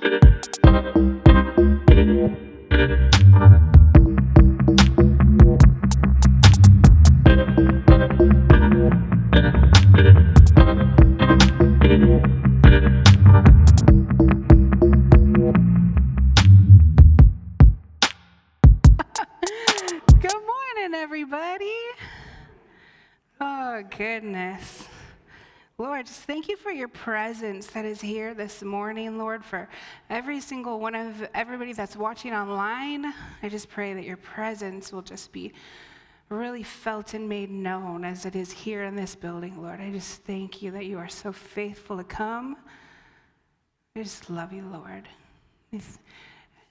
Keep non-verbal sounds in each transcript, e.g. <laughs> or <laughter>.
Thank you. Your presence that is here this morning, Lord, for every single one of everybody that's watching online. I just pray that your presence will just be really felt and made known as it is here in this building, Lord. I just thank you that you are so faithful to come. I just love you, Lord.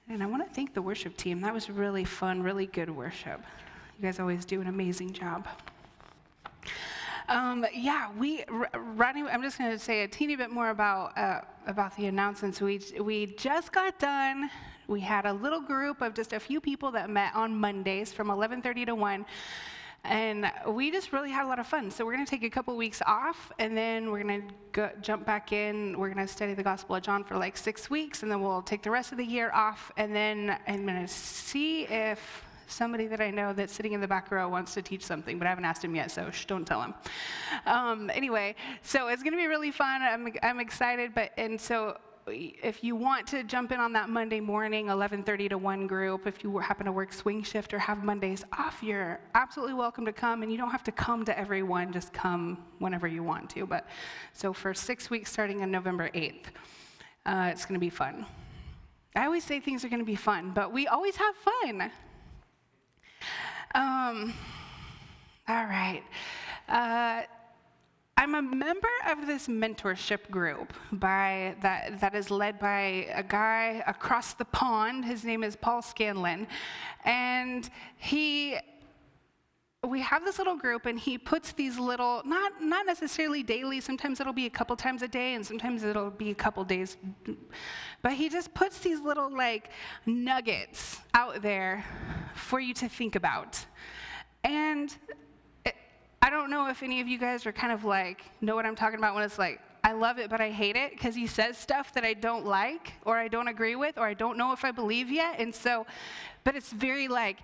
And I want to thank the worship team. That was really fun, really good worship. You guys always do an amazing job. Um, yeah, we, I'm just going to say a teeny bit more about, uh, about the announcements. We, we just got done. We had a little group of just a few people that met on Mondays from 11:30 to 1. And we just really had a lot of fun. So we're going to take a couple weeks off, and then we're going to jump back in. We're going to study the Gospel of John for like six weeks, and then we'll take the rest of the year off. And then I'm going to see if somebody that I know that's sitting in the back row wants to teach something, but I haven't asked him yet, so shh, don't tell him. Um, anyway, so it's going to be really fun. I'm, I'm excited, but and so if you want to jump in on that Monday morning, 11:30 to 1 group, if you happen to work swing shift or have Mondays off, you're absolutely welcome to come, and you don't have to come to every one. Just come whenever you want to. But so for six weeks, starting on November 8th, uh, it's going to be fun. I always say things are going to be fun, but we always have fun. Um, all right. Uh, I'm a member of this mentorship group by that that is led by a guy across the pond. His name is Paul Scanlon, and he we have this little group and he puts these little not not necessarily daily sometimes it'll be a couple times a day and sometimes it'll be a couple days but he just puts these little like nuggets out there for you to think about and it, i don't know if any of you guys are kind of like know what i'm talking about when it's like I love it, but I hate it because he says stuff that I don't like or I don't agree with or I don't know if I believe yet. And so, but it's very like,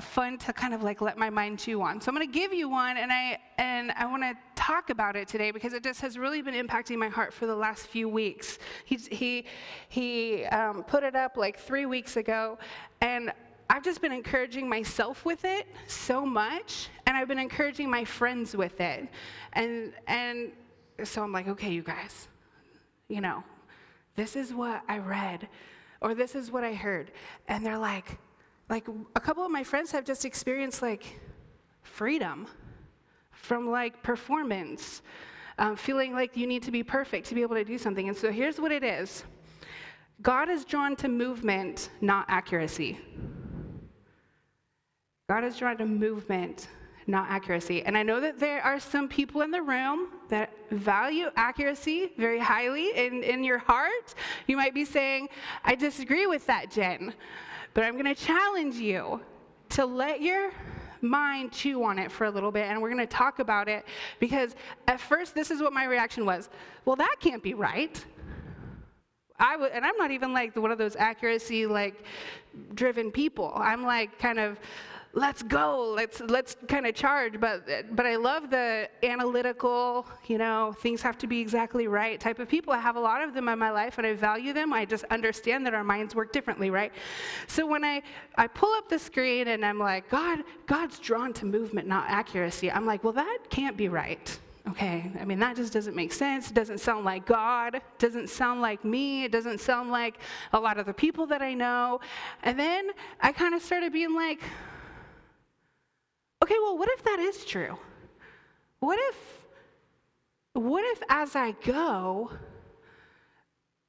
fun to kind of like let my mind chew on. So I'm going to give you one, and I and I want to talk about it today because it just has really been impacting my heart for the last few weeks. He he he um, put it up like three weeks ago, and I've just been encouraging myself with it so much, and I've been encouraging my friends with it, and and so I'm like, okay, you guys, you know, this is what I read, or this is what I heard, and they're like like a couple of my friends have just experienced like freedom from like performance um, feeling like you need to be perfect to be able to do something. And so here's what it is. God is drawn to movement not accuracy. God is drawn to movement not accuracy. And i know that there are some people in the room that value accuracy very highly in, in your heart. You might be saying i disagree with that jen but I'm going to challenge you to let your mind chew on it for a little bit, and we're going to talk about it because at first, this is what my reaction was well, that can't be right. I w- and I'm not even like one of those accuracy like driven people. I'm like kind of let's go let's let's kind of charge. But but i love the analytical you know things have to be exactly right type of people. I have a lot of them in my life and i value them. I just understand that our minds work differently right? So when i i pull up the screen and i'm like god god's drawn to movement not accuracy. I'm like well that can't be right. Okay. I mean that just doesn't make sense. It doesn't sound like god. It doesn't sound like me. It doesn't sound like a lot of the people that i know. And then i kind of started being like okay, well, what if that is true? What if, what if as I go,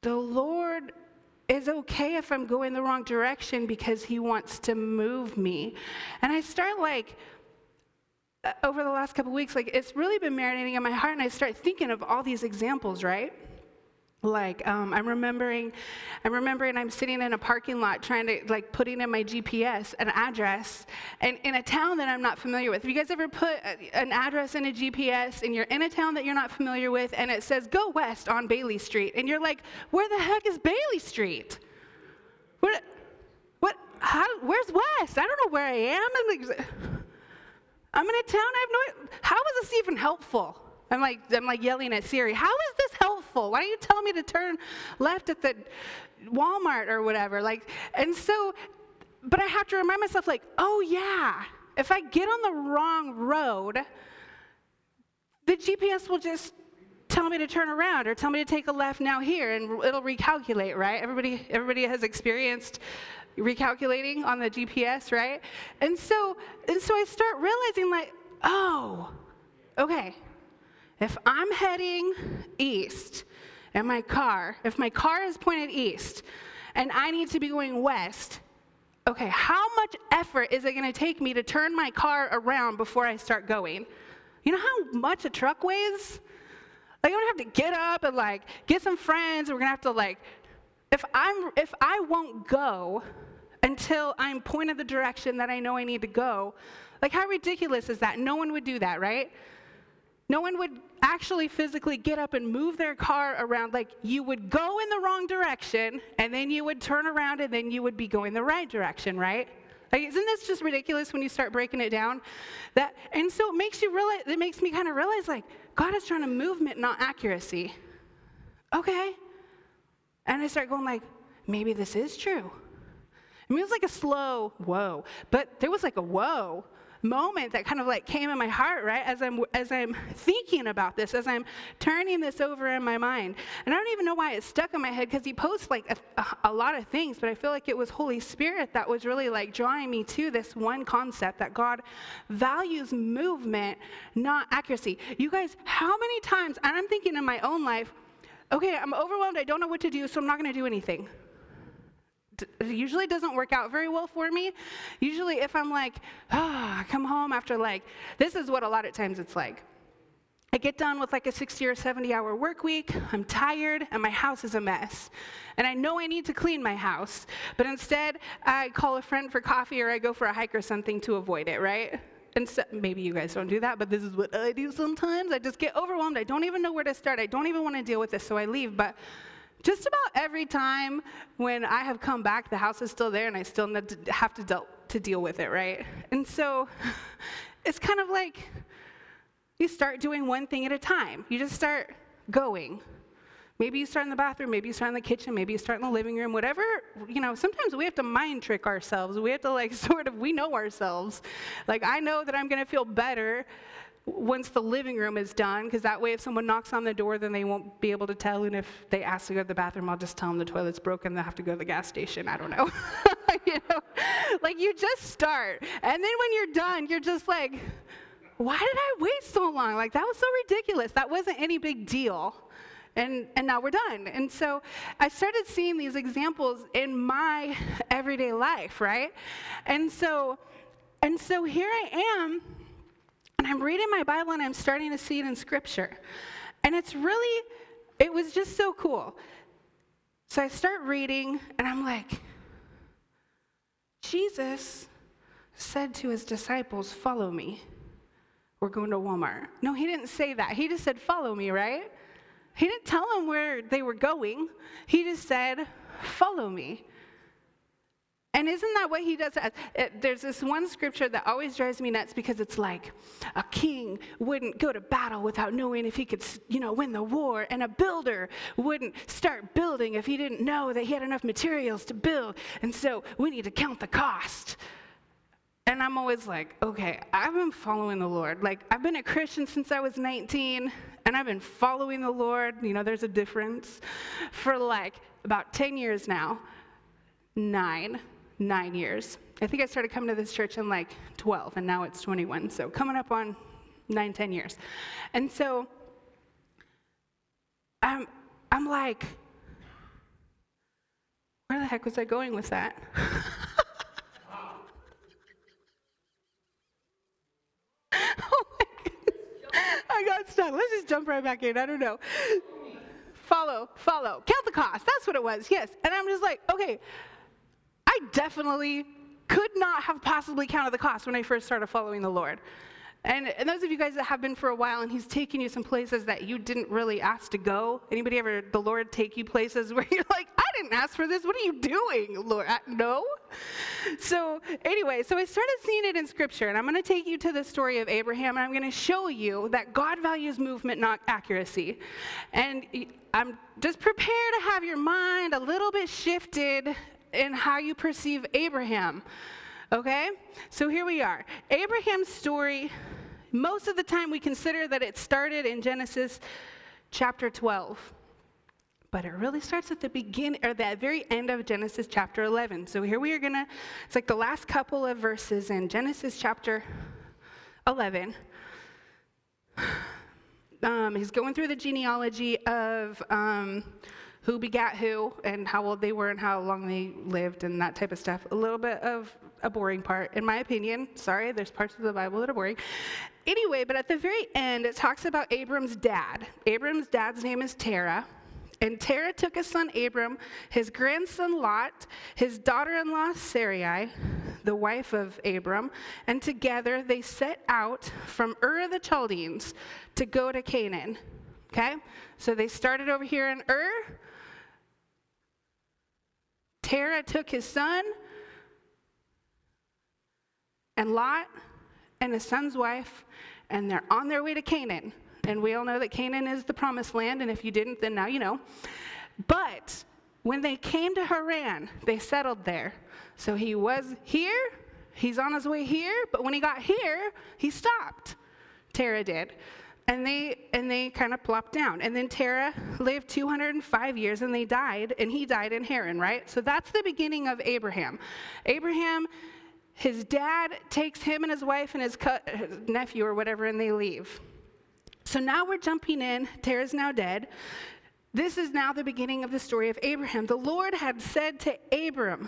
the Lord is okay if I'm going the wrong direction because He wants to move me? And I start like, uh, over the last couple weeks, like it's really been marinating in my heart, and I start thinking of all these examples, right? Like um, i'm remembering i'm remembering i'm sitting in a parking lot trying to like putting in my gps an address and in a town that i'm not familiar with. Have you guys ever put an address in a gps and you're in a town that you're not familiar with and it says go west on bailey street and you're like where the heck is bailey street? What what how, where's west i don't know where i am. I'm, like, I'm in a town i have no how is this even helpful? I'm like, I'm like yelling at Siri, how is Why don't you tell me to turn left at the Walmart or whatever? Like, and so, but I have to remind myself, like, oh yeah, if I get on the wrong road, the GPS will just tell me to turn around or tell me to take a left now here and it'll recalculate, right? Everybody, everybody has experienced recalculating on the GPS, right? And so, and so I start realizing like, oh, okay, if I'm heading east in my car, if my car is pointed east and I need to be going west, okay, how much effort is it going to take me to turn my car around before I start going? You know how much a truck weighs? Like, I'm gonna have to get up and like get some friends. We're gonna have to like, if I'm, if I won't go until I'm pointed the direction that I know I need to go, like, how ridiculous is that? No one would do that, right? No one would actually physically get up and move their car around. Like you would go in the wrong direction and then you would turn around and then you would be going the right direction, right? Like, isn't this just ridiculous when you start breaking it down? That and so it makes you realize it makes me kind of realize like God is trying to movement, not accuracy. Okay. And I start going like, maybe this is true. I mean, it was like a slow whoa, but there was like a whoa moment that kind of like came in my heart, right? As I'm as I'm thinking about this, as I'm turning this over in my mind. And I don't even know why it stuck in my head because he posts like a, a, a lot of things, but I feel like it was Holy Spirit that was really like drawing me to this one concept that God values movement, not accuracy. You guys, how many times, and I'm thinking in my own life, okay, I'm overwhelmed, I don't know what to do, so I'm not gonna do anything usually doesn't work out very well for me. Usually, if I'm like, ah, oh, I come home after like, this is what a lot of times it's like. I get done with like a 60 or 70 hour work week, I'm tired, and my house is a mess. And I know I need to clean my house, but instead I call a friend for coffee or I go for a hike or something to avoid it, right? And so, maybe you guys don't do that, but this is what I do sometimes. I just get overwhelmed. I don't even know where to start. I don't even want to deal with this, so I leave. But just about every time when I have come back, the house is still there and I still have to, deal, to deal with it, right? And so <laughs> it's kind of like you start doing one thing at a time. You just start going. Maybe you start in the bathroom, maybe you start in the kitchen, maybe you start in the living room, whatever, you know, sometimes we have to mind trick ourselves. We have to like <laughs> sort of, we know ourselves. Like, I know that I'm gonna feel better once the living room is done, because that way if someone knocks on the door, then they won't be able to tell. And if they ask to go to the bathroom, I'll just tell them the toilet's broken. They'll have to go to the gas station. I don't know. <laughs> you know, like you just start, and then when you're done, you're just like, why did I wait so long? Like that was so ridiculous. That wasn't any big deal. And, and now we're done. And so I started seeing these examples in my everyday life, right? And so, and so here I am and I'm reading my Bible and I'm starting to see it in Scripture. And it's really, it was just so cool. So I start reading and I'm like, Jesus said to his disciples, Follow me. We're going to Walmart. No, he didn't say that. He just said, Follow me, right? He didn't tell them where they were going. He just said, Follow me. And isn't that what he does? Uh, uh, there's this one scripture that always drives me nuts because it's like a king wouldn't go to battle without knowing if he could, you know, win the war, and a builder wouldn't start building if he didn't know that he had enough materials to build. And so we need to count the cost. And I'm always like, okay, I've been following the Lord. Like, I've been a Christian since I was 19, and I've been following the Lord. You know, there's a difference for like about 10 years now. Nine nine years. I think I started coming to this church in like 12, and now it's 21. So coming up on nine, 10 years. And so I'm, I'm like, where the heck was I going with that? <laughs> oh I got stuck. Let's just jump right back in. I don't know. follow, follow. Count the cost. That's what it was, yes. And I'm just like, okay, I definitely could not have possibly counted the cost when I first started following the Lord. And, and, those of you guys that have been for a while and he's taken you some places that you didn't really ask to go, anybody ever, the Lord take you places <laughs> where you're like, I didn't ask for this. What are you doing, Lord? no? So, anyway, so I started seeing it in scripture and I'm going to take you to the story of Abraham and I'm going to show you that God values movement, not accuracy. And I'm just prepared to have your mind a little bit shifted in how you perceive Abraham. Okay? So here we are. Abraham's story, most of the time we consider that it started in Genesis chapter 12. But it really starts at the beginning or the very end of Genesis chapter 11. So here we are going to, it's like the last couple of verses in Genesis chapter 11. <sighs> Um, he's going through the genealogy of um, who begat who and how old they were and how long they lived and that type of stuff. A little bit of a boring part, in my opinion. Sorry, there's parts of the Bible that are boring. Anyway, but at the very end, it talks about Abram's dad. Abram's dad's name is Terah. And Terah took his son Abram, his grandson Lot, his daughter in law Sarai, the wife of Abram, and together they set out from Ur of the Chaldeans to go to Canaan. Okay? So they started over here in Ur. Terah took his son, and Lot and his son's wife, and they're on their way to Canaan. And we all know that Canaan is the promised land, and if you didn't, then now you know. But when they came to Haran, they settled there. So he was here, he's on his way here, but when he got here, he stopped. Terah did. And they and they kind of plopped down. And then Terah lived 205 years and they died, and he died in Haran, right? So that's the beginning of Abraham. Abraham his dad takes him and his wife and his, co- his nephew or whatever, and they leave. So now we're jumping in. Terah's now dead. This is now the beginning of the story of Abraham. The Lord had said to Abram,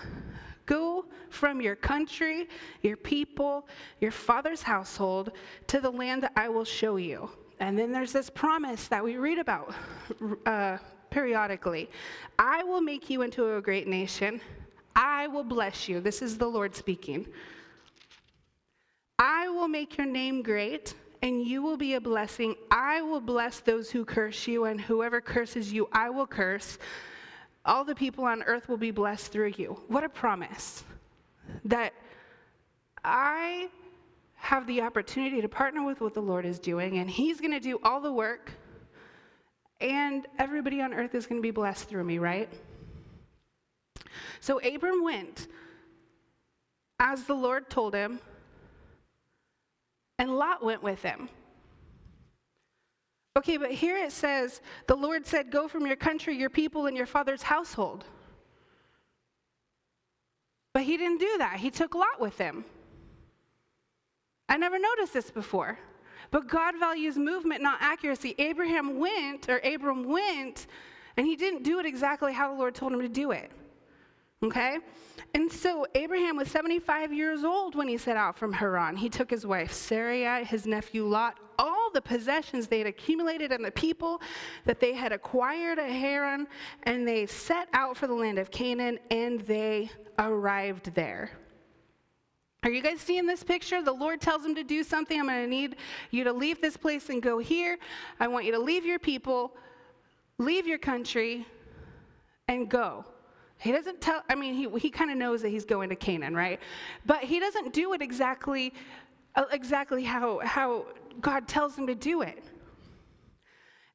Go from your country, your people, your father's household to the land that I will show you. And then there's this promise that we read about uh, periodically I will make you into a great nation. I will bless you. This is the Lord speaking. I will make your name great, and you will be a blessing. I will bless those who curse you, and whoever curses you, I will curse. All the people on earth will be blessed through you. What a promise that I have the opportunity to partner with what the Lord is doing, and He's going to do all the work, and everybody on earth is going to be blessed through me, right? So Abram went as the Lord told him, and Lot went with him. Okay, but here it says, the Lord said, Go from your country, your people, and your father's household. But he didn't do that. He took Lot with him. I never noticed this before. But God values movement, not accuracy. Abraham went, or Abram went, and he didn't do it exactly how the Lord told him to do it. Okay? And so Abraham was 75 years old when he set out from Haran. He took his wife Sarai, his nephew Lot, all the possessions they had accumulated and the people that they had acquired at Haran, and they set out for the land of Canaan and they arrived there. Are you guys seeing this picture? The Lord tells him to do something. I'm going to need you to leave this place and go here. I want you to leave your people, leave your country, and go. He doesn't tell, I mean, he, he kind of knows that he's going to Canaan, right? But he doesn't do it exactly, uh, exactly how, how God tells him to do it.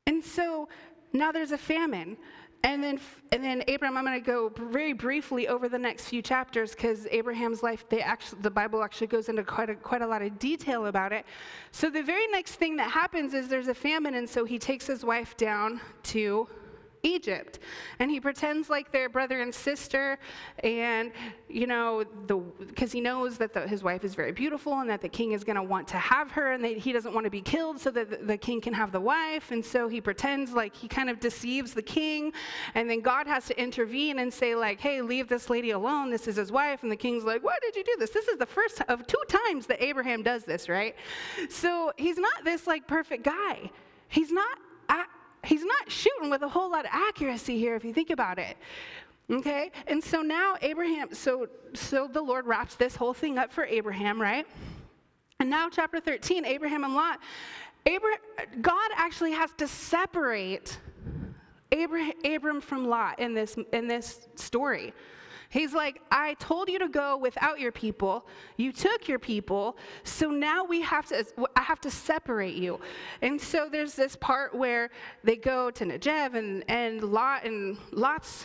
And so now there's a famine. And then, and then Abraham, I'm going to go very briefly over the next few chapters because Abraham's life, they actually, the Bible actually goes into quite a, quite a lot of detail about it. So the very next thing that happens is there's a famine, and so he takes his wife down to Egypt. And he pretends like they're brother and sister, and, you know, the because he knows that the, his wife is very beautiful and that the king is going to want to have her, and that he doesn't want to be killed so that the, the king can have the wife. And so he pretends like he kind of deceives the king, and then God has to intervene and say, like, hey, leave this lady alone. This is his wife. And the king's like, why did you do this? This is the first of two times that Abraham does this, right? So he's not this like perfect guy. He's not he's not shooting with a whole lot of accuracy here if you think about it. Okay? And so now Abraham, so so the Lord wraps this whole thing up for Abraham, right? And now chapter 13, Abraham and Lot, Abraham, God actually has to separate Abraham, Abram from Lot in this, in this story. He's like, I told you to go without your people. You took your people. So now we have to, I have to separate you. And so there's this part where they go to Negev and, and Lot and Lot's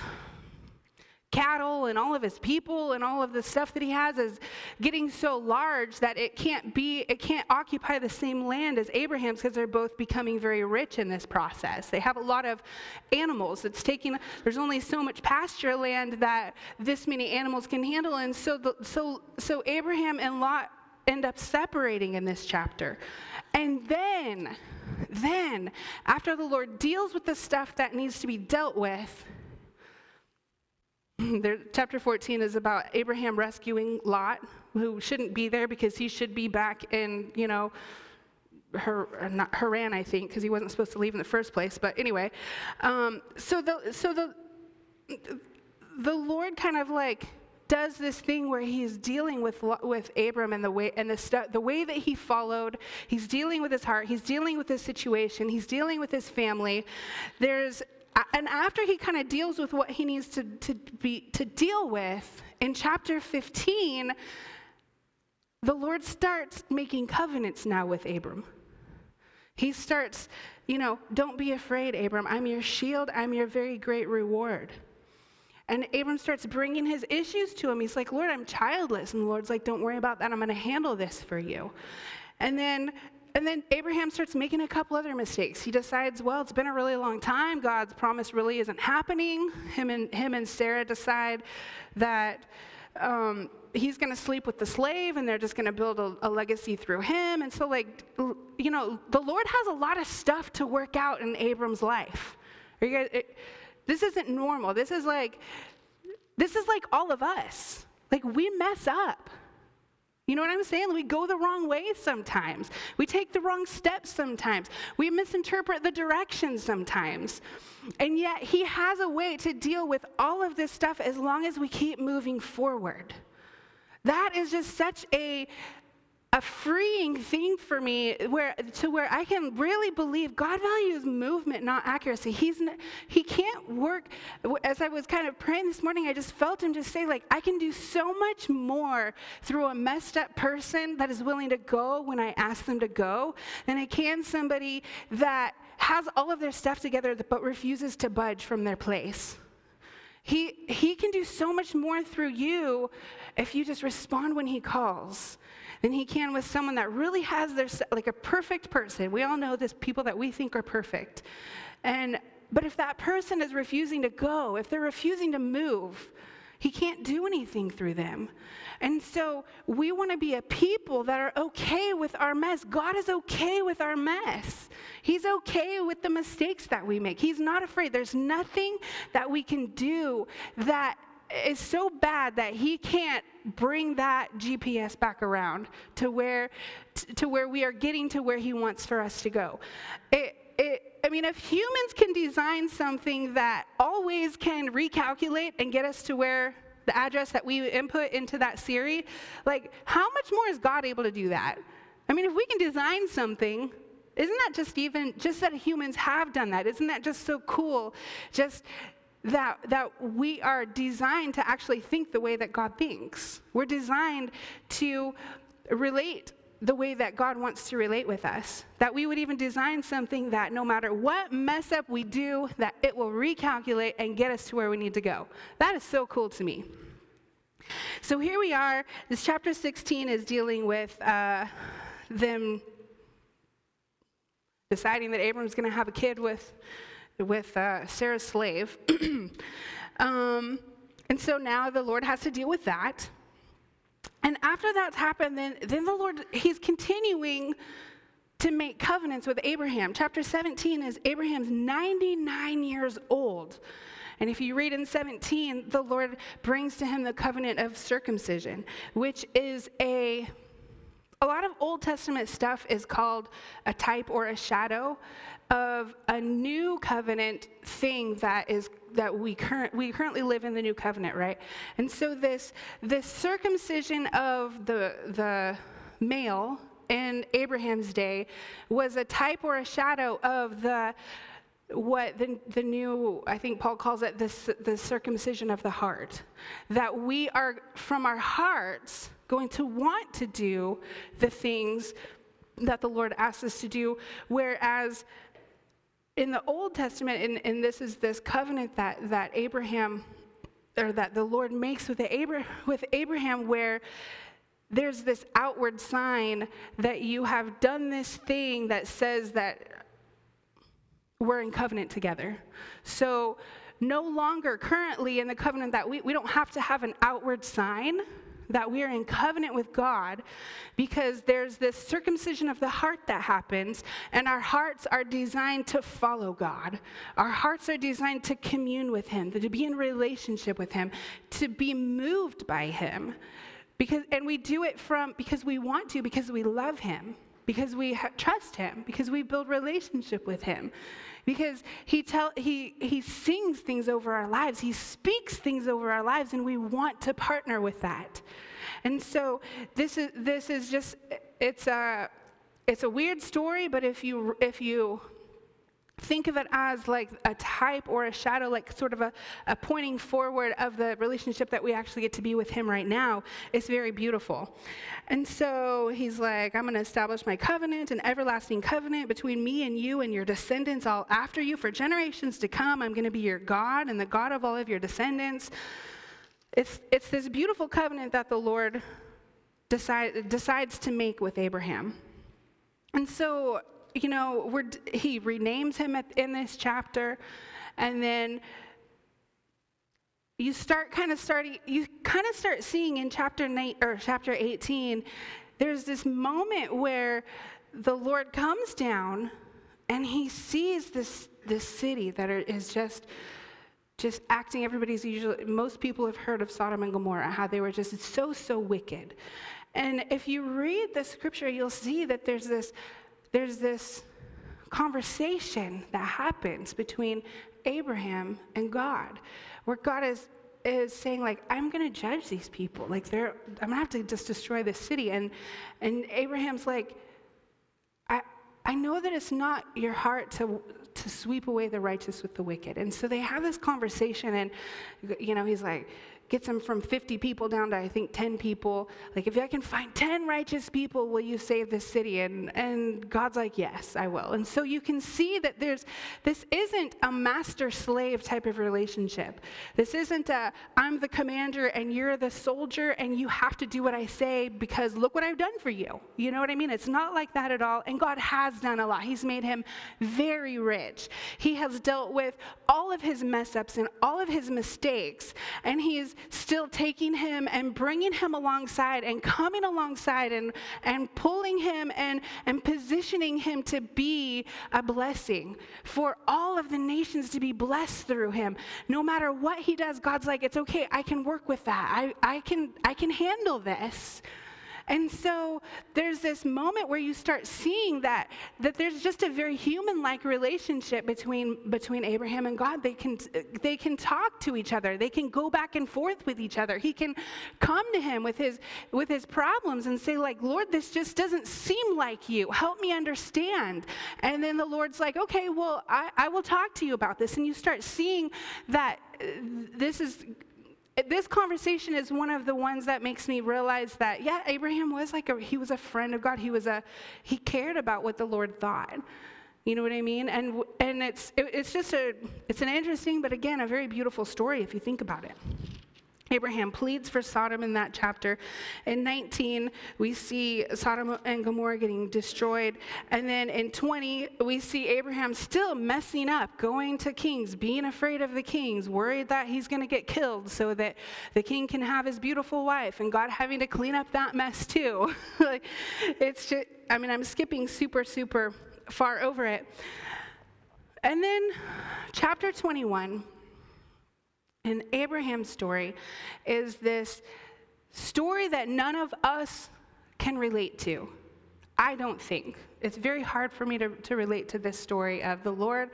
cattle and all of his people and all of the stuff that he has is getting so large that it can't be it can't occupy the same land as Abraham's because they're both becoming very rich in this process. They have a lot of animals. It's taking there's only so much pasture land that this many animals can handle and so the, so so Abraham and Lot end up separating in this chapter. And then then after the Lord deals with the stuff that needs to be dealt with, <laughs> there, chapter 14 is about Abraham rescuing Lot, who shouldn't be there because he should be back in, you know, Ur, not Haran, I think, because he wasn't supposed to leave in the first place. But anyway, um, so the so the the Lord kind of like does this thing where he's dealing with with Abram and the way and the the way that he followed. He's dealing with his heart. He's dealing with his situation. He's dealing with his family. There's and after he kind of deals with what he needs to, to, be, to deal with, in chapter 15, the Lord starts making covenants now with Abram. He starts, you know, don't be afraid, Abram. I'm your shield, I'm your very great reward. And Abram starts bringing his issues to him. He's like, Lord, I'm childless. And the Lord's like, don't worry about that. I'm going to handle this for you. And then and then Abraham starts making a couple other mistakes. He decides, well, it's been a really long time. God's promise really isn't happening. Him and, him and Sarah decide that um, he's going to sleep with the slave and they're just going to build a, a, legacy through him. And so, like, you know, the Lord has a lot of stuff to work out in Abram's life. Guys, it, this isn't normal. This is like, this is like all of us. Like, we mess up. You know what I'm saying? We go the wrong way sometimes. We take the wrong steps sometimes. We misinterpret the directions sometimes. And yet, He has a way to deal with all of this stuff as long as we keep moving forward. That is just such a, a freeing thing for me where to where I can really believe God values movement, not accuracy. He's he can't work as I was kind of praying this morning, I just felt him just say, like, I can do so much more through a messed up person that is willing to go when I ask them to go than I can somebody that has all of their stuff together but refuses to budge from their place. He, he can do so much more through you if you just respond when he calls than he can with someone that really has their, like a perfect person. We all know this people that we think are perfect. And, but if that person is refusing to go, if they're refusing to move, he can't do anything through them. And so we want to be a people that are okay with our mess. God is okay with our mess. He's okay with the mistakes that we make. He's not afraid. There's nothing that we can do that is so bad that he can't bring that GPS back around to where to where we are getting to where he wants for us to go. It, it, I mean, if humans can design something that always can recalculate and get us to where the address that we input into that Siri, like how much more is God able to do that? I mean, if we can design something, isn't that just even just that humans have done that? Isn't that just so cool? Just that, that we are designed to actually think the way that God thinks. We're designed to relate the way that God wants to relate with us. That we would even design something that no matter what mess up we do, that it will recalculate and get us to where we need to go. That is so cool to me. So here we are. This chapter 16 is dealing with uh, them deciding that Abram's going to have a kid with with uh, Sarah's slave. <clears throat> um, and so now the Lord has to deal with that. And after that's happened, then, then the Lord, He's continuing to make covenants with Abraham. Chapter 17 is Abraham's 99 years old. And if you read in 17, the Lord brings to him the covenant of circumcision, which is a a lot of Old Testament stuff is called a type or a shadow of a new covenant thing that is that we current we currently live in the new covenant, right? And so this this circumcision of the the male in Abraham's day was a type or a shadow of the what the, the new, I think Paul calls it this, the circumcision of the heart. That we are, from our hearts, going to want to do the things that the Lord asks us to do. Whereas in the Old Testament, and, and this is this covenant that, that Abraham, or that the Lord makes with, Abra- with Abraham, where there's this outward sign that you have done this thing that says that we're in covenant together. So, no longer currently in the covenant that we, we don't have to have an outward sign that we are in covenant with God because there's this circumcision of the heart that happens, and our hearts are designed to follow God. Our hearts are designed to commune with Him, to be in relationship with Him, to be moved by Him. Because, and we do it from because we want to, because we love Him, because we ha- trust Him, because we build relationship with Him because he, tell, he, he sings things over our lives, he speaks things over our lives, and we want to partner with that. And so this is, this is just, it's a, it's a weird story, but if you, if you think of it as like a type or a shadow, like sort of a, a, pointing forward of the relationship that we actually get to be with Him right now. It's very beautiful. And so He's like, I'm going to establish my covenant, an everlasting covenant between me and you and your descendants all after you for generations to come. I'm going to be your God and the God of all of your descendants. It's, it's this beautiful covenant that the Lord decide, decides to make with Abraham. And so you know, he renames him at, in this chapter, and then you start kind of starting, you kind of start seeing in chapter nine, or chapter 18, there's this moment where the Lord comes down and he sees this, this city that is just just acting everybody's usually most people have heard of sodom and gomorrah how they were just so so wicked. And if you read the scripture you'll see that there's this there's this conversation that happens between Abraham and God, where God is is saying like i'm going to judge these people. Like they're i'm going to have to just destroy this city. And and abraham's like i i know that it's not your heart to to sweep away the righteous with the wicked. And so they have this conversation and you know he's like gets them from 50 people down to, I think, 10 people. Like, if I can find 10 righteous people, will you save this city? And, and God's like, yes, I will. And so you can see that there's, this isn't a master slave type of relationship. This isn't a, I'm the commander and you're the soldier and you have to do what I say because look what I've done for you. You know what I mean? It's not like that at all. And God has done a lot. He's made him very rich. He has dealt with all of his mess ups and all of his mistakes. And he's still taking him and bringing him alongside and coming alongside and, and pulling him and, and positioning him to be a blessing for all of the nations to be blessed through him. No matter what he does, God's like, it's okay, I can work with that. I, I, can, I can handle this. And so there's this moment where you start seeing that, that there's just a very human like relationship between, between Abraham and God. They can, they can talk to each other, they can go back and forth with each other. He can come to him with his, with his problems and say, like, Lord, this just doesn't seem like you. Help me understand. And then the Lord's like, okay, well, I, I will talk to you about this. And you start seeing that uh, this is this conversation is one of the ones that makes me realize that yeah abraham was like a he was a friend of god. He was a he cared about what the lord thought. You know what i mean? And and it's it, it's just a it's an interesting but again a very beautiful story if you think about it Abraham pleads for Sodom in that chapter. In 19, we see Sodom and Gomorrah getting destroyed. And then in 20, we see Abraham still messing up, going to kings, being afraid of the kings, worried that he's going to get killed so that the king can have his beautiful wife, and God having to clean up that mess too. <laughs> like, it's just, I mean, I'm skipping super, super far over it. And then chapter 21 and Abraham's story is this story that none of us can relate to. I don't think. It's very hard for me to, to relate to this story of the Lord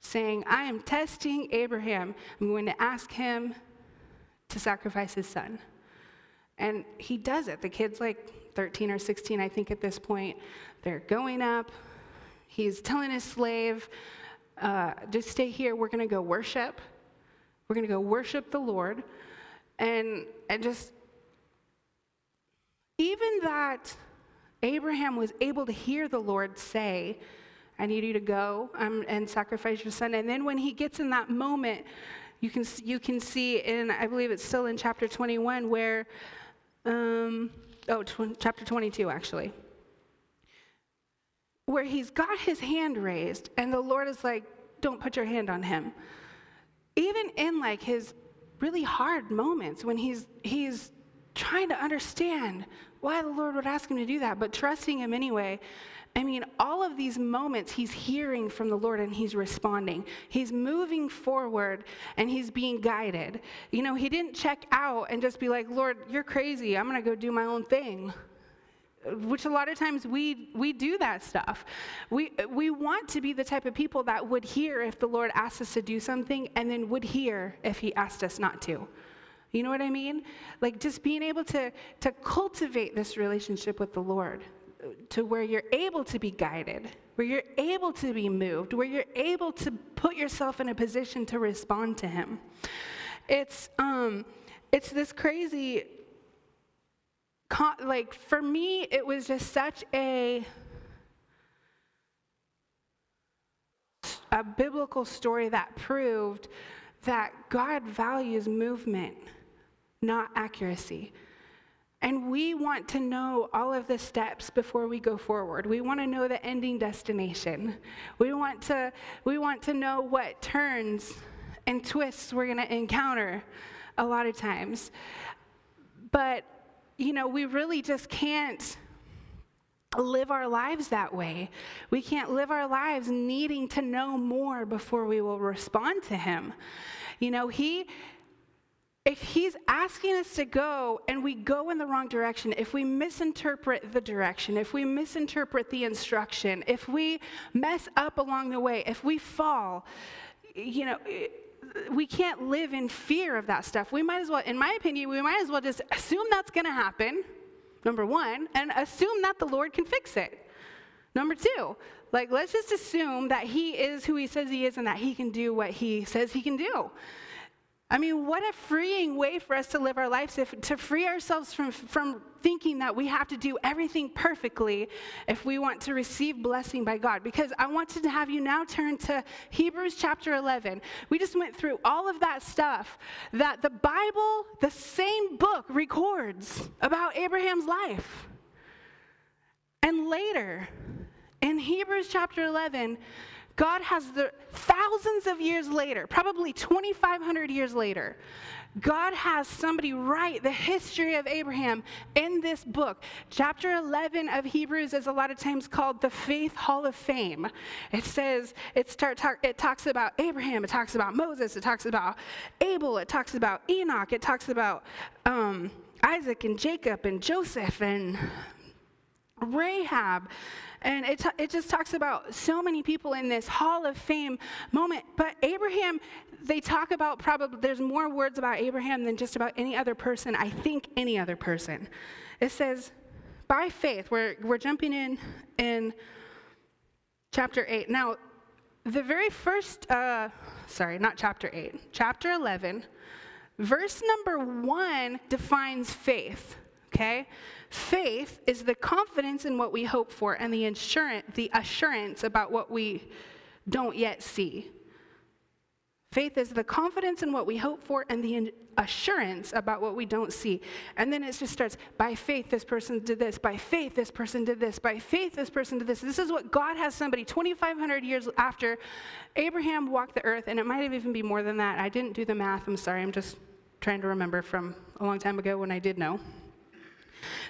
saying, I am testing Abraham. I'm going to ask him to sacrifice his son. And he does it. The kid's like 13 or 16, I think, at this point. They're going up. He's telling his slave, uh, just stay here. We're going to go worship. We're going to go worship the Lord. And, and just, even that Abraham was able to hear the Lord say, I need you to go um, and sacrifice your son. And then when he gets in that moment, you can, you can see in, I believe it's still in chapter 21, where, um, oh, tw- chapter 22, actually, where he's got his hand raised, and the Lord is like, don't put your hand on him. Even in like his really hard moments when he's, he's trying to understand why the Lord would ask him to do that, but trusting him anyway. I mean, all of these moments, he's hearing from the Lord and he's responding. He's moving forward and he's being guided. You know, he didn't check out and just be like, Lord, you're crazy. I'm going to go do my own thing. Which a lot of times we, we do that stuff. We, we want to be the type of people that would hear if the Lord asked us to do something and then would hear if he asked us not to. You know what I mean? Like just being able to, to cultivate this relationship with the Lord to where you're able to be guided, where you're able to be moved, where you're able to put yourself in a position to respond to Him. It's, um, it's this crazy, like, for me, it was just such a, a biblical story that proved that God values movement, not accuracy. And we want to know all of the steps before we go forward. We want to know the ending destination. We want to, we want to know what turns and twists we're going to encounter a lot of times. But, you know, we really just can't live our lives that way. We can't live our lives needing to know more before we will respond to Him. You know, He if he's asking us to go and we go in the wrong direction, if we misinterpret the direction, if we misinterpret the instruction, if we mess up along the way, if we fall, you know, we can't live in fear of that stuff. We might as well, in my opinion, we might as well just assume that's going to happen, number one, and assume that the Lord can fix it. Number two, like, let's just assume that He is who He says He is and that He can do what He says He can do. I mean, what a freeing way for us to live our lives if to free ourselves from, from thinking that we have to do everything perfectly if we want to receive blessing by God. Because I wanted to have you now turn to Hebrews chapter 11. We just went through all of that stuff that the Bible, the same book, records about Abraham's life. And later, in Hebrews chapter 11, God has the thousands of years later, probably 2,500 years later, God has somebody write the history of Abraham in this book. Chapter 11 of Hebrews is a lot of times called the Faith Hall of Fame. It says, it, start talk, it talks about Abraham, it talks about Moses, it talks about Abel, it talks about Enoch, it talks about um, Isaac and Jacob and Joseph and Rahab. And it, t- it just talks about so many people in this hall of fame moment. But Abraham, they talk about probably, there's more words about Abraham than just about any other person, I think any other person. It says, by faith, we're, we're jumping in in chapter 8. Now, the very first, uh, sorry, not chapter 8, chapter 11, verse number 1 defines faith, okay? Faith is the confidence in what we hope for and the assurance, the assurance about what we don't yet see. Faith is the confidence in what we hope for and the assurance about what we don't see. And then it just starts by faith, this person did this. By faith, this person did this. By faith, this person did this. This is what God has somebody 2,500 years after Abraham walked the earth, and it might have even be more than that. I didn't do the math. I'm sorry. I'm just trying to remember from a long time ago when I did know.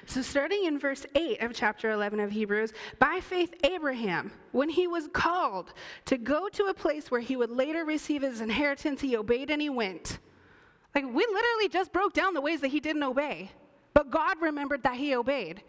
So, starting in verse 8 of chapter 11 of Hebrews, by faith, Abraham, when he was called to go to a place where he would later receive his inheritance, he obeyed and he went. Like, we literally just broke down the ways that he didn't obey, but God remembered that he obeyed.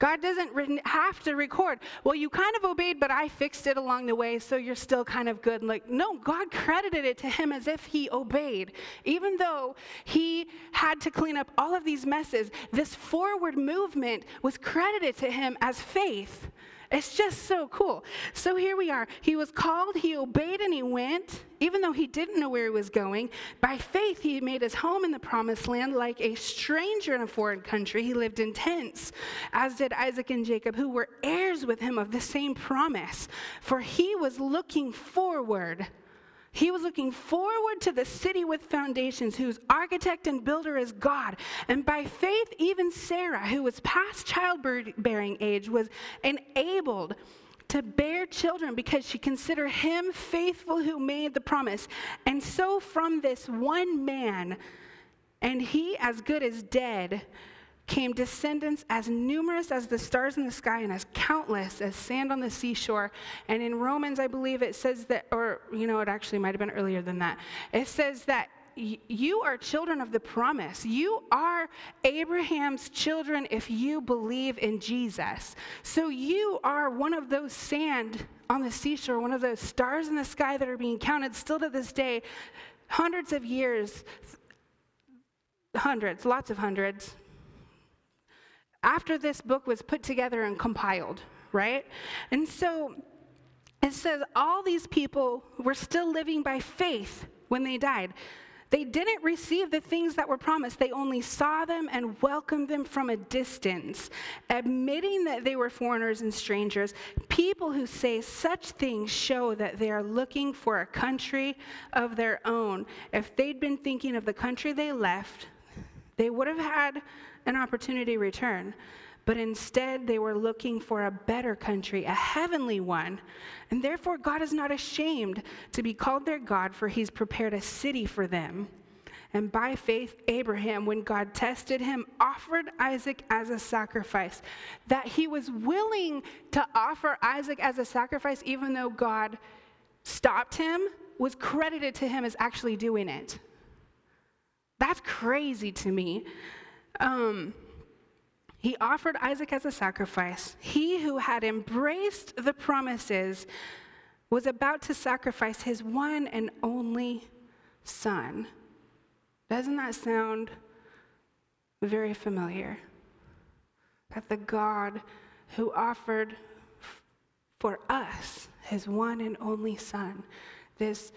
God doesn't have to record, well, you kind of obeyed, but I fixed it along the way, so you're still kind of good. Like, no, God credited it to him as if he obeyed. Even though he had to clean up all of these messes, this forward movement was credited to him as faith. It's just so cool. So here we are. He was called, he obeyed, and he went, even though he didn't know where he was going. By faith, he made his home in the promised land like a stranger in a foreign country. He lived in tents, as did Isaac and Jacob, who were heirs with him of the same promise. For he was looking forward he was looking forward to the city with foundations, whose architect and builder is God. And by faith, even Sarah, who was past childbearing age, was enabled to bear children because she considered him faithful who made the promise. And so, from this one man, and he as good as dead, came descendants as numerous as the stars in the sky and as countless as sand on the seashore. And in Romans, I believe it says that, or, you know, it actually might have been earlier than that. It says that you are children of the promise. You are Abraham's children if you believe in Jesus. So you are one of those sand on the seashore, one of those stars in the sky that are being counted still to this day, hundreds of years, hundreds, lots of hundreds, after this book was put together and compiled, right? And so it says all these people were still living by faith when they died. They didn't receive the things that were promised. They only saw them and welcomed them from a distance, admitting that they were foreigners and strangers. People who say such things show that they are looking for a country of their own. If they'd been thinking of the country they left, they would have had an opportunity return. But instead, they were looking for a better country, a heavenly one. And therefore, God is not ashamed to be called their God, for he's prepared a city for them. And by faith, Abraham, when God tested him, offered Isaac as a sacrifice. That he was willing to offer Isaac as a sacrifice, even though God stopped him, was credited to him as actually doing it. That's crazy to me. Um, he offered Isaac as a sacrifice. He who had embraced the promises was about to sacrifice his one and only son. Doesn't that sound very familiar? That the God who offered for us his one and only son, this,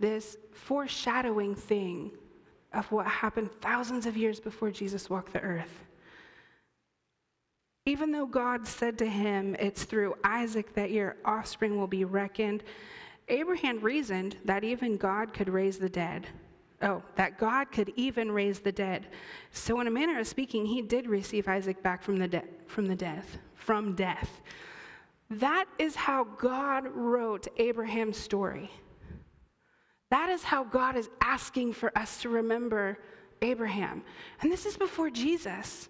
this foreshadowing thing of what happened thousands of years before Jesus walked the earth. Even though God said to him, It's through Isaac that your offspring will be reckoned, Abraham reasoned that even God could raise the dead. Oh, that God could even raise the dead. So, in a manner of speaking, he did receive Isaac back from the, de- from the death, from death. That is how God wrote Abraham's story. That is how God is asking for us to remember Abraham. And this is before Jesus.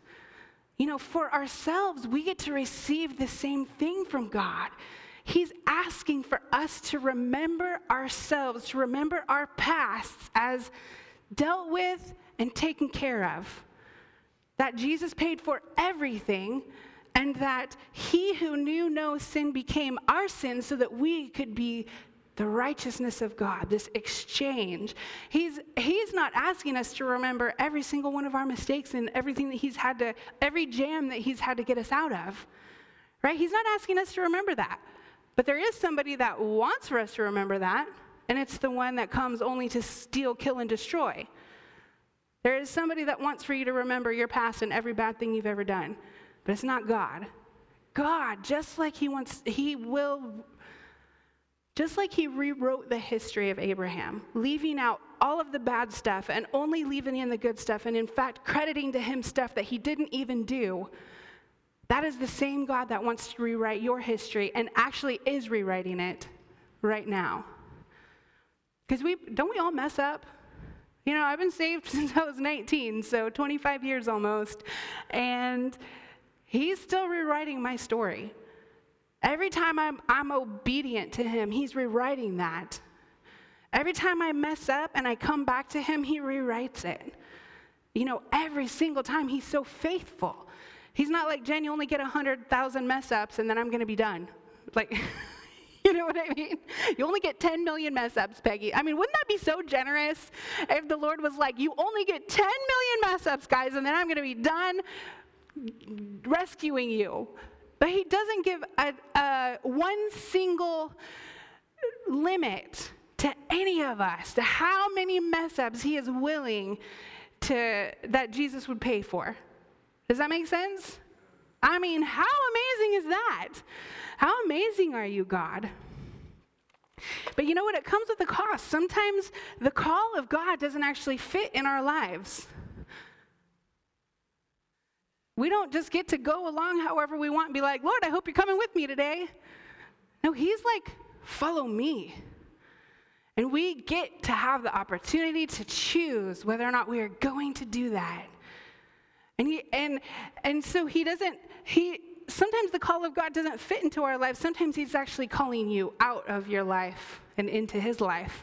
You know, for ourselves, we get to receive the same thing from God. He's asking for us to remember ourselves, to remember our pasts as dealt with and taken care of. That Jesus paid for everything, and that he who knew no sin became our sin so that we could be the righteousness of God, this exchange. He's, he's not asking us to remember every single one of our mistakes and everything that He's had to, every jam that He's had to get us out of, right? He's not asking us to remember that. But there is somebody that wants for us to remember that, and it's the one that comes only to steal, kill, and destroy. There is somebody that wants for you to remember your past and every bad thing you've ever done, but it's not God. God, just like He wants, He will just like he rewrote the history of Abraham, leaving out all of the bad stuff and only leaving in the good stuff, and in fact, crediting to him stuff that he didn't even do, that is the same God that wants to rewrite your history and actually is rewriting it right now. Because we don't we all mess up? You know, I've been saved <laughs> since I was 19, so 25 years almost, and he's still rewriting my story. Every time I'm, I'm obedient to Him, He's rewriting that. Every time I mess up and I come back to Him, He rewrites it. You know, every single time He's so faithful. He's not like, Jen, you only get 100,000 mess ups and then I'm going to be done. Like, <laughs> you know what I mean? You only get 10 million mess ups, Peggy. I mean, wouldn't that be so generous if the Lord was like, you only get 10 million mess ups, guys, and then I'm going to be done rescuing you? But He doesn't give a, a one single limit to any of us, to how many mess ups He is willing to, that Jesus would pay for. Does that make sense? I mean, how amazing is that? How amazing are you, God? But you know what? It comes with a cost. Sometimes the call of God doesn't actually fit in our lives. We don't just get to go along however we want and be like, Lord, I hope you're coming with me today. No, He's like, follow me. And we get to have the opportunity to choose whether or not we are going to do that. And he and and so he doesn't he sometimes the call of God doesn't fit into our lives. Sometimes he's actually calling you out of your life and into his life.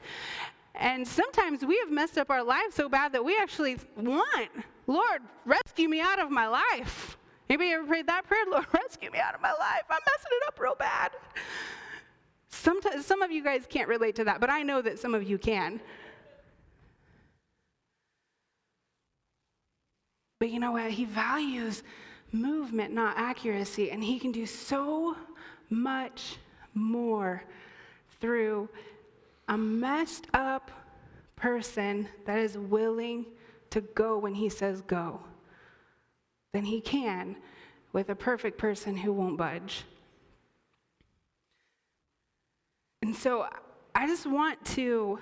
And sometimes we have messed up our lives so bad that we actually want, Lord, rescue me out of my life. Anybody ever prayed that prayer? <laughs> Lord, rescue me out of my life. I'm messing it up real bad. Sometimes, some of you guys can't relate to that, but I know that some of you can. But you know what? He values movement, not accuracy, and he can do so much more through a messed up person that is willing to go when he says go than he can with a perfect person who won't budge. And so I just want to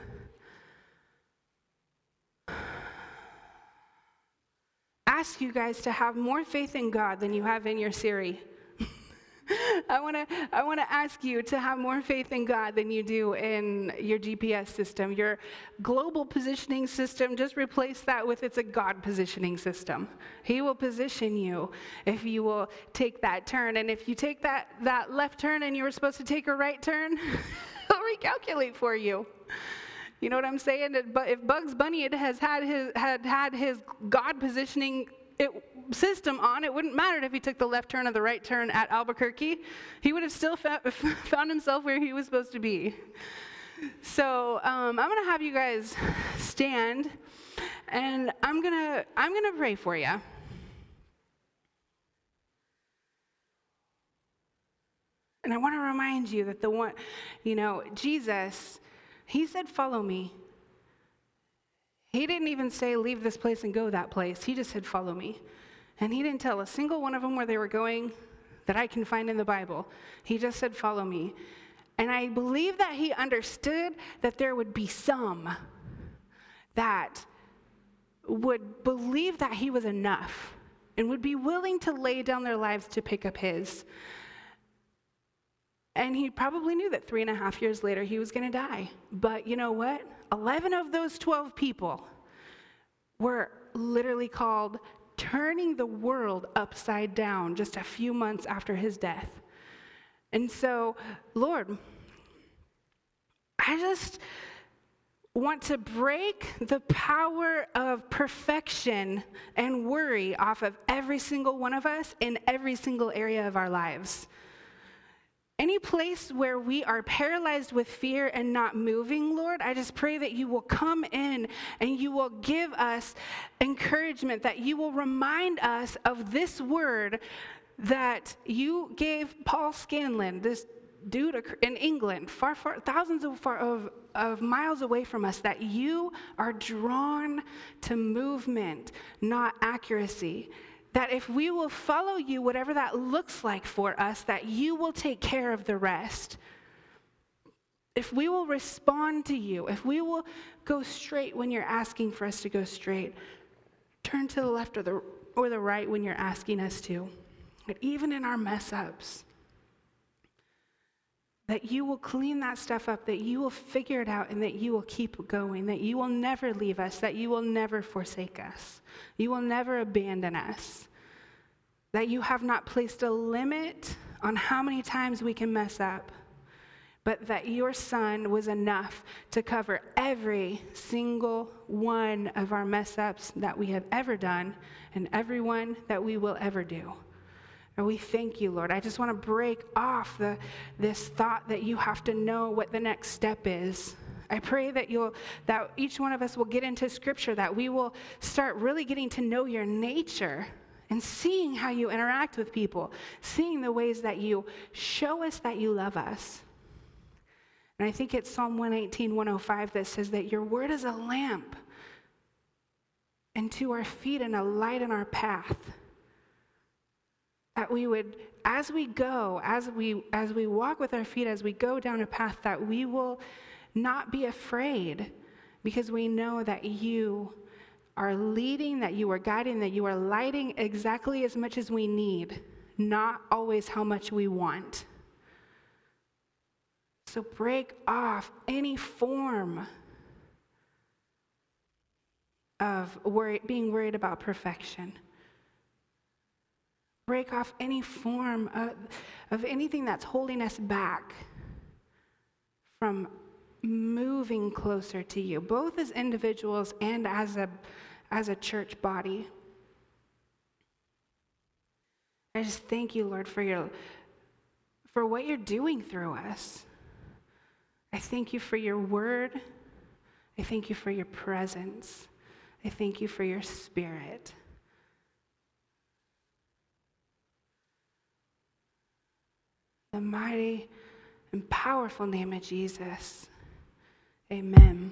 ask you guys to have more faith in God than you have in your Siri. <laughs> I want to I want to ask you to have more faith in God than you do in your GPS system. Your global positioning system just replace that with it's a God positioning system. He will position you if you will take that turn and if you take that that left turn and you were supposed to take a right turn, <laughs> he'll recalculate for you. You know what I'm saying? But if Bugs Bunny has had his had had his God positioning it, system on, it wouldn't matter if he took the left turn or the right turn at Albuquerque. He would have still <laughs> found himself where he was supposed to be. So um, I'm going to have you guys stand, and I'm going to I'm going to pray for you. And I want to remind you that the one, you know, Jesus, he said, Follow me. He didn't even say, Leave this place and go that place. He just said, Follow me. And he didn't tell a single one of them where they were going that I can find in the Bible. He just said, Follow me. And I believe that he understood that there would be some that would believe that he was enough and would be willing to lay down their lives to pick up his. And he probably knew that three and a half years later he was going to die. But you know what? 11 of those 12 people were literally called turning the world upside down just a few months after his death. And so, Lord, I just want to break the power of perfection and worry off of every single one of us in every single area of our lives. Any place where we are paralyzed with fear and not moving, Lord, I just pray that you will come in and you will give us encouragement, that you will remind us of this word that you gave Paul Scanlon, this dude in England, far, far, thousands of, far, of, of miles away from us, that you are drawn to movement, not accuracy that if we will follow you, whatever that looks like for us, that you will take care of the rest. If we will respond to you, if we will go straight when you're asking for us to go straight, turn to the left or the, or the right when you're asking us to. But even in our mess ups, that you will clean that stuff up, that you will figure it out, and that you will keep going, that you will never leave us, that you will never forsake us, you will never abandon us, that you have not placed a limit on how many times we can mess up, but that your son was enough to cover every single one of our mess ups that we have ever done and every one that we will ever do. Or we thank you, Lord. I just want to break off the, this thought that you have to know what the next step is. I pray that you'll that each one of us will get into scripture, that we will start really getting to know your nature and seeing how you interact with people, seeing the ways that you show us that you love us. And I think it's Psalm 118, 105 that says that your word is a lamp and to our feet and a light in our path. That we would, as we go, as we as we walk with our feet, as we go down a path, that we will not be afraid because we know that you are leading, that you are guiding, that you are lighting exactly as much as we need, not always how much we want. So break off any form of worry, being worried about perfection. Break off any form of, of anything that's holding us back from moving closer to you, both as individuals and as a, as a church body. I just thank you, Lord, for your for what you're doing through us. I thank you for your word. I thank you for your presence. I thank you for your spirit. The mighty and powerful name of Jesus. Amen.